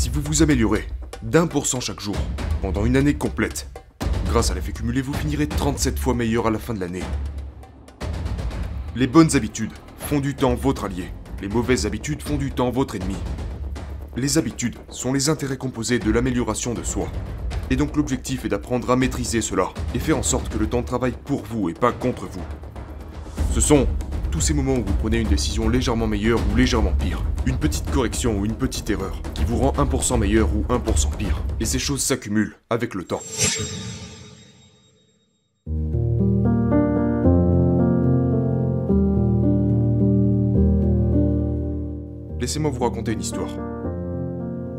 Si vous vous améliorez d'un pour cent chaque jour, pendant une année complète, grâce à l'effet cumulé, vous finirez 37 fois meilleur à la fin de l'année. Les bonnes habitudes font du temps votre allié. Les mauvaises habitudes font du temps votre ennemi. Les habitudes sont les intérêts composés de l'amélioration de soi. Et donc l'objectif est d'apprendre à maîtriser cela et faire en sorte que le temps travaille pour vous et pas contre vous. Ce sont tous ces moments où vous prenez une décision légèrement meilleure ou légèrement pire, une petite correction ou une petite erreur qui vous rend 1% meilleur ou 1% pire. Et ces choses s'accumulent avec le temps. Laissez-moi vous raconter une histoire.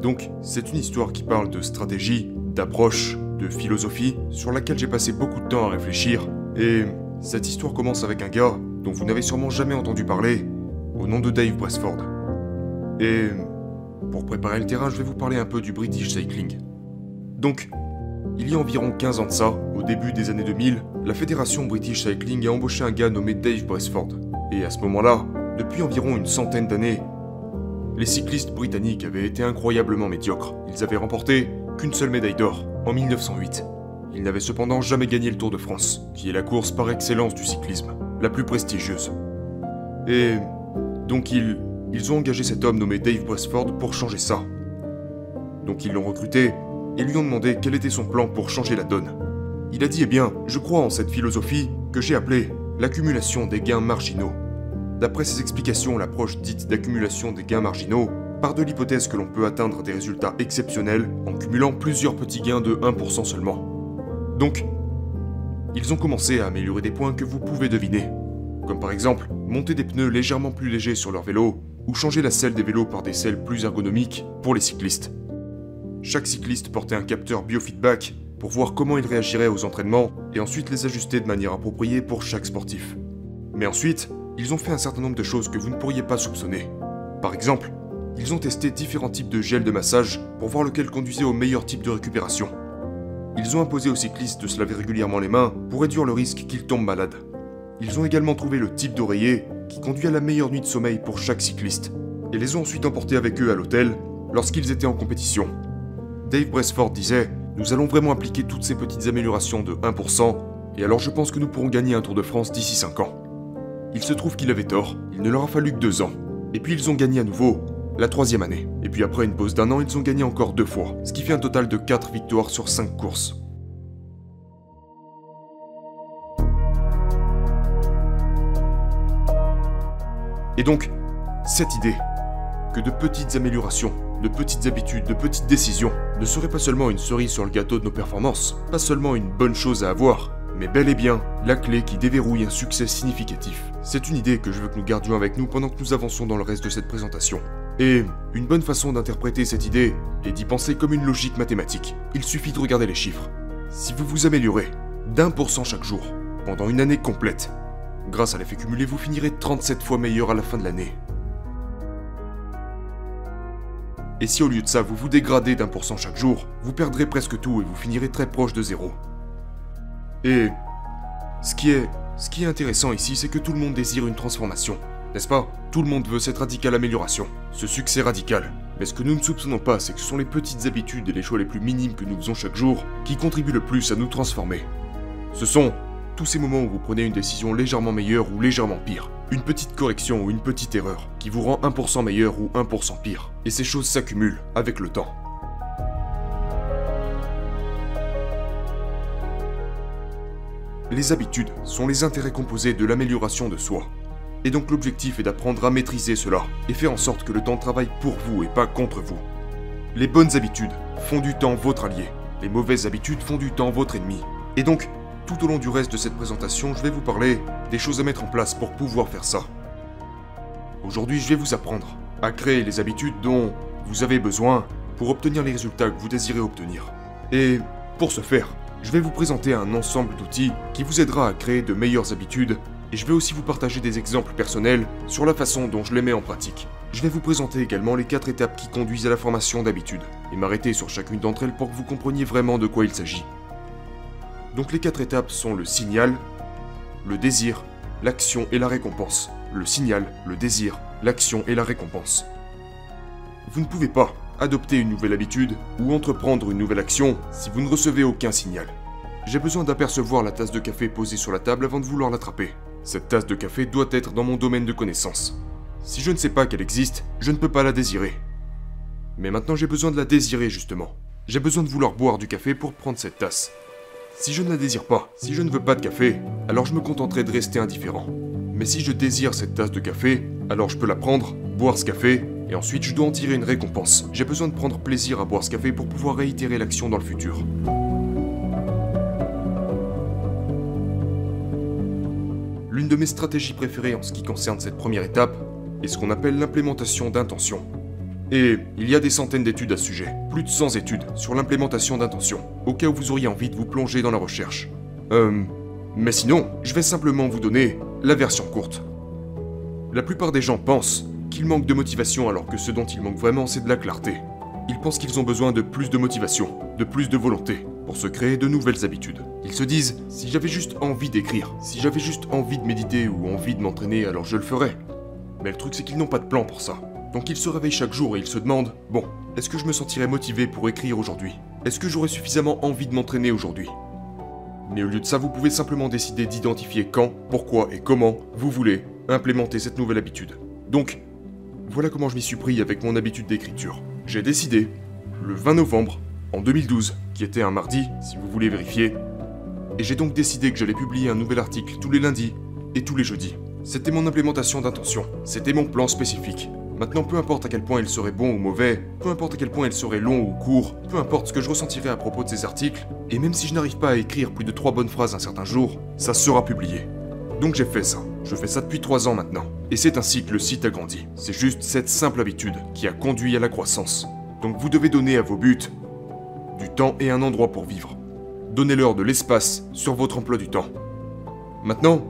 Donc, c'est une histoire qui parle de stratégie, d'approche, de philosophie, sur laquelle j'ai passé beaucoup de temps à réfléchir. Et cette histoire commence avec un gars dont vous n'avez sûrement jamais entendu parler, au nom de Dave Bresford. Et pour préparer le terrain, je vais vous parler un peu du British Cycling. Donc, il y a environ 15 ans de ça, au début des années 2000, la fédération British Cycling a embauché un gars nommé Dave Bresford. Et à ce moment-là, depuis environ une centaine d'années, les cyclistes britanniques avaient été incroyablement médiocres. Ils avaient remporté qu'une seule médaille d'or, en 1908. Ils n'avaient cependant jamais gagné le Tour de France, qui est la course par excellence du cyclisme, la plus prestigieuse. Et donc ils, ils ont engagé cet homme nommé Dave Bresford pour changer ça. Donc ils l'ont recruté et lui ont demandé quel était son plan pour changer la donne. Il a dit Eh bien, je crois en cette philosophie que j'ai appelée l'accumulation des gains marginaux. D'après ses explications, l'approche dite d'accumulation des gains marginaux part de l'hypothèse que l'on peut atteindre des résultats exceptionnels en cumulant plusieurs petits gains de 1% seulement. Donc, ils ont commencé à améliorer des points que vous pouvez deviner, comme par exemple monter des pneus légèrement plus légers sur leur vélo ou changer la selle des vélos par des selles plus ergonomiques pour les cyclistes. Chaque cycliste portait un capteur biofeedback pour voir comment il réagirait aux entraînements et ensuite les ajuster de manière appropriée pour chaque sportif. Mais ensuite, ils ont fait un certain nombre de choses que vous ne pourriez pas soupçonner. Par exemple, ils ont testé différents types de gel de massage pour voir lequel conduisait au meilleur type de récupération. Ils ont imposé aux cyclistes de se laver régulièrement les mains pour réduire le risque qu'ils tombent malades. Ils ont également trouvé le type d'oreiller qui conduit à la meilleure nuit de sommeil pour chaque cycliste, et les ont ensuite emportés avec eux à l'hôtel lorsqu'ils étaient en compétition. Dave Bresford disait Nous allons vraiment appliquer toutes ces petites améliorations de 1%, et alors je pense que nous pourrons gagner un Tour de France d'ici 5 ans. Il se trouve qu'il avait tort, il ne leur a fallu que deux ans. Et puis ils ont gagné à nouveau, la troisième année. Et puis après une pause d'un an, ils ont gagné encore deux fois, ce qui fait un total de 4 victoires sur 5 courses. Et donc, cette idée que de petites améliorations, de petites habitudes, de petites décisions ne seraient pas seulement une cerise sur le gâteau de nos performances, pas seulement une bonne chose à avoir, mais bel et bien la clé qui déverrouille un succès significatif. C'est une idée que je veux que nous gardions avec nous pendant que nous avançons dans le reste de cette présentation. Et une bonne façon d'interpréter cette idée est d'y penser comme une logique mathématique. Il suffit de regarder les chiffres. Si vous vous améliorez d'un pour cent chaque jour, pendant une année complète, grâce à l'effet cumulé, vous finirez 37 fois meilleur à la fin de l'année. Et si au lieu de ça, vous vous dégradez d'un pour cent chaque jour, vous perdrez presque tout et vous finirez très proche de zéro. Et ce qui est, ce qui est intéressant ici, c'est que tout le monde désire une transformation. N'est-ce pas? Tout le monde veut cette radicale amélioration, ce succès radical. Mais ce que nous ne soupçonnons pas, c'est que ce sont les petites habitudes et les choix les plus minimes que nous faisons chaque jour qui contribuent le plus à nous transformer. Ce sont tous ces moments où vous prenez une décision légèrement meilleure ou légèrement pire, une petite correction ou une petite erreur qui vous rend 1% meilleur ou 1% pire. Et ces choses s'accumulent avec le temps. Les habitudes sont les intérêts composés de l'amélioration de soi. Et donc l'objectif est d'apprendre à maîtriser cela et faire en sorte que le temps travaille pour vous et pas contre vous. Les bonnes habitudes font du temps votre allié. Les mauvaises habitudes font du temps votre ennemi. Et donc, tout au long du reste de cette présentation, je vais vous parler des choses à mettre en place pour pouvoir faire ça. Aujourd'hui, je vais vous apprendre à créer les habitudes dont vous avez besoin pour obtenir les résultats que vous désirez obtenir. Et pour ce faire, je vais vous présenter un ensemble d'outils qui vous aidera à créer de meilleures habitudes et je vais aussi vous partager des exemples personnels sur la façon dont je les mets en pratique. Je vais vous présenter également les 4 étapes qui conduisent à la formation d'habitudes et m'arrêter sur chacune d'entre elles pour que vous compreniez vraiment de quoi il s'agit. Donc les 4 étapes sont le signal, le désir, l'action et la récompense. Le signal, le désir, l'action et la récompense. Vous ne pouvez pas adopter une nouvelle habitude ou entreprendre une nouvelle action si vous ne recevez aucun signal. J'ai besoin d'apercevoir la tasse de café posée sur la table avant de vouloir l'attraper. Cette tasse de café doit être dans mon domaine de connaissance. Si je ne sais pas qu'elle existe, je ne peux pas la désirer. Mais maintenant j'ai besoin de la désirer justement. J'ai besoin de vouloir boire du café pour prendre cette tasse. Si je ne la désire pas, si je ne veux pas de café, alors je me contenterai de rester indifférent. Mais si je désire cette tasse de café, alors je peux la prendre, boire ce café, et ensuite je dois en tirer une récompense. J'ai besoin de prendre plaisir à boire ce café pour pouvoir réitérer l'action dans le futur. De mes stratégies préférées en ce qui concerne cette première étape est ce qu'on appelle l'implémentation d'intention. Et il y a des centaines d'études à ce sujet, plus de 100 études sur l'implémentation d'intention, au cas où vous auriez envie de vous plonger dans la recherche. Euh... Mais sinon, je vais simplement vous donner la version courte. La plupart des gens pensent qu'ils manquent de motivation alors que ce dont ils manquent vraiment c'est de la clarté. Ils pensent qu'ils ont besoin de plus de motivation, de plus de volonté, pour se créer de nouvelles habitudes. Ils se disent, si j'avais juste envie d'écrire, si j'avais juste envie de méditer ou envie de m'entraîner, alors je le ferais. Mais le truc c'est qu'ils n'ont pas de plan pour ça. Donc ils se réveillent chaque jour et ils se demandent, bon, est-ce que je me sentirais motivé pour écrire aujourd'hui? Est-ce que j'aurais suffisamment envie de m'entraîner aujourd'hui? Mais au lieu de ça, vous pouvez simplement décider d'identifier quand, pourquoi et comment vous voulez implémenter cette nouvelle habitude. Donc, voilà comment je m'y suis pris avec mon habitude d'écriture. J'ai décidé, le 20 novembre, en 2012, qui était un mardi, si vous voulez vérifier, et j'ai donc décidé que j'allais publier un nouvel article tous les lundis et tous les jeudis. C'était mon implémentation d'intention, c'était mon plan spécifique. Maintenant, peu importe à quel point il serait bon ou mauvais, peu importe à quel point il serait long ou court, peu importe ce que je ressentirais à propos de ces articles, et même si je n'arrive pas à écrire plus de trois bonnes phrases un certain jour, ça sera publié. Donc j'ai fait ça. Je fais ça depuis trois ans maintenant. Et c'est ainsi que le site a grandi. C'est juste cette simple habitude qui a conduit à la croissance. Donc vous devez donner à vos buts du temps et un endroit pour vivre. Donnez-leur de l'espace sur votre emploi du temps. Maintenant,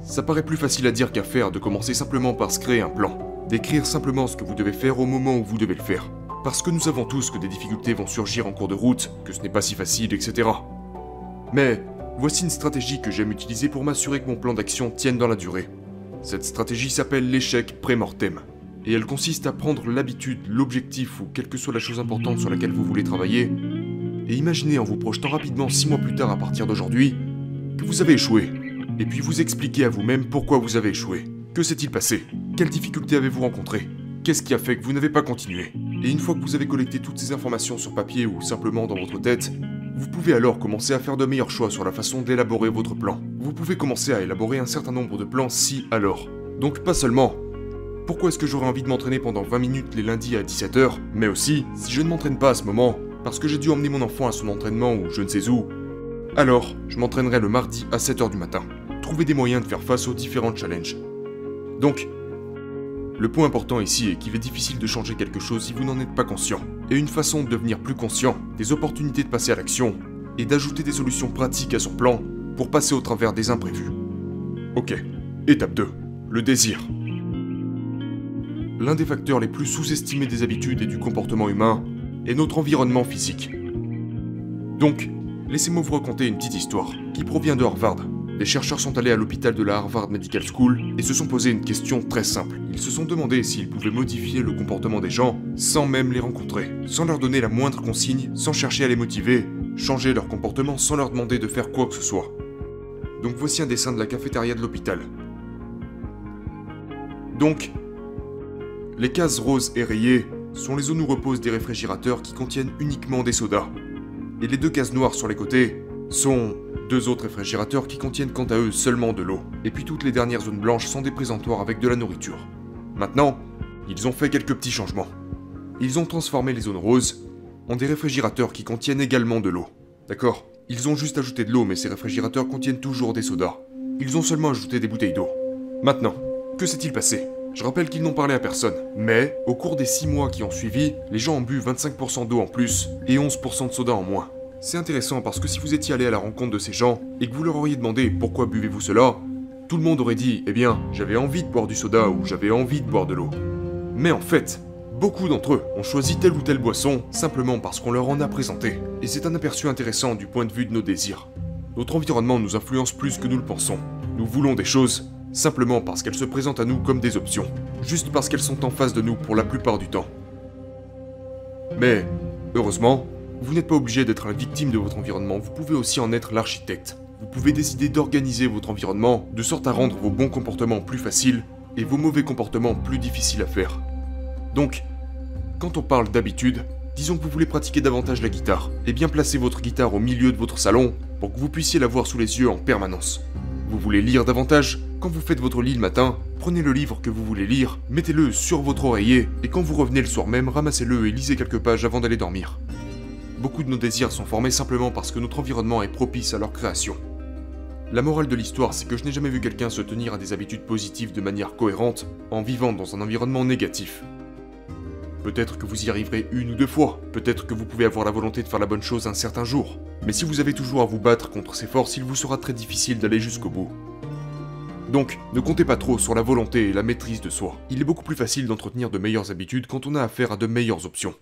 ça paraît plus facile à dire qu'à faire de commencer simplement par se créer un plan, d'écrire simplement ce que vous devez faire au moment où vous devez le faire. Parce que nous savons tous que des difficultés vont surgir en cours de route, que ce n'est pas si facile, etc. Mais voici une stratégie que j'aime utiliser pour m'assurer que mon plan d'action tienne dans la durée. Cette stratégie s'appelle l'échec pré-mortem et elle consiste à prendre l'habitude, l'objectif ou quelle que soit la chose importante sur laquelle vous voulez travailler, et imaginez en vous projetant rapidement 6 mois plus tard à partir d'aujourd'hui, que vous avez échoué, et puis vous expliquez à vous-même pourquoi vous avez échoué. Que s'est-il passé? Quelles difficultés avez-vous rencontrées? Qu'est-ce qui a fait que vous n'avez pas continué? Et une fois que vous avez collecté toutes ces informations sur papier ou simplement dans votre tête, vous pouvez alors commencer à faire de meilleurs choix sur la façon d'élaborer votre plan. Vous pouvez commencer à élaborer un certain nombre de plans si alors. Donc pas seulement pourquoi est-ce que j'aurais envie de m'entraîner pendant 20 minutes les lundis à 17h Mais aussi, si je ne m'entraîne pas à ce moment, parce que j'ai dû emmener mon enfant à son entraînement ou je ne sais où, alors je m'entraînerai le mardi à 7h du matin. Trouver des moyens de faire face aux différents challenges. Donc, le point important ici est qu'il est difficile de changer quelque chose si vous n'en êtes pas conscient. Et une façon de devenir plus conscient, des opportunités de passer à l'action, et d'ajouter des solutions pratiques à son plan pour passer au travers des imprévus. Ok, étape 2, le désir l'un des facteurs les plus sous-estimés des habitudes et du comportement humain est notre environnement physique. Donc, laissez-moi vous raconter une petite histoire qui provient de Harvard. Des chercheurs sont allés à l'hôpital de la Harvard Medical School et se sont posé une question très simple. Ils se sont demandé s'ils pouvaient modifier le comportement des gens sans même les rencontrer, sans leur donner la moindre consigne, sans chercher à les motiver, changer leur comportement sans leur demander de faire quoi que ce soit. Donc voici un dessin de la cafétéria de l'hôpital. Donc, les cases roses et rayées sont les zones où reposent des réfrigérateurs qui contiennent uniquement des sodas. Et les deux cases noires sur les côtés sont deux autres réfrigérateurs qui contiennent quant à eux seulement de l'eau. Et puis toutes les dernières zones blanches sont des présentoirs avec de la nourriture. Maintenant, ils ont fait quelques petits changements. Ils ont transformé les zones roses en des réfrigérateurs qui contiennent également de l'eau. D'accord? Ils ont juste ajouté de l'eau, mais ces réfrigérateurs contiennent toujours des sodas. Ils ont seulement ajouté des bouteilles d'eau. Maintenant, que s'est-il passé? Je rappelle qu'ils n'ont parlé à personne. Mais, au cours des 6 mois qui ont suivi, les gens ont bu 25% d'eau en plus et 11% de soda en moins. C'est intéressant parce que si vous étiez allé à la rencontre de ces gens et que vous leur auriez demandé pourquoi buvez-vous cela, tout le monde aurait dit Eh bien, j'avais envie de boire du soda ou j'avais envie de boire de l'eau. Mais en fait, beaucoup d'entre eux ont choisi telle ou telle boisson simplement parce qu'on leur en a présenté. Et c'est un aperçu intéressant du point de vue de nos désirs. Notre environnement nous influence plus que nous le pensons. Nous voulons des choses simplement parce qu'elles se présentent à nous comme des options, juste parce qu'elles sont en face de nous pour la plupart du temps. Mais, heureusement, vous n'êtes pas obligé d'être la victime de votre environnement, vous pouvez aussi en être l'architecte. Vous pouvez décider d'organiser votre environnement de sorte à rendre vos bons comportements plus faciles et vos mauvais comportements plus difficiles à faire. Donc, quand on parle d'habitude, disons que vous voulez pratiquer davantage la guitare, et bien placer votre guitare au milieu de votre salon pour que vous puissiez la voir sous les yeux en permanence. Vous voulez lire davantage Quand vous faites votre lit le matin, prenez le livre que vous voulez lire, mettez-le sur votre oreiller, et quand vous revenez le soir même, ramassez-le et lisez quelques pages avant d'aller dormir. Beaucoup de nos désirs sont formés simplement parce que notre environnement est propice à leur création. La morale de l'histoire, c'est que je n'ai jamais vu quelqu'un se tenir à des habitudes positives de manière cohérente en vivant dans un environnement négatif. Peut-être que vous y arriverez une ou deux fois, peut-être que vous pouvez avoir la volonté de faire la bonne chose un certain jour, mais si vous avez toujours à vous battre contre ces forces, il vous sera très difficile d'aller jusqu'au bout. Donc, ne comptez pas trop sur la volonté et la maîtrise de soi. Il est beaucoup plus facile d'entretenir de meilleures habitudes quand on a affaire à de meilleures options.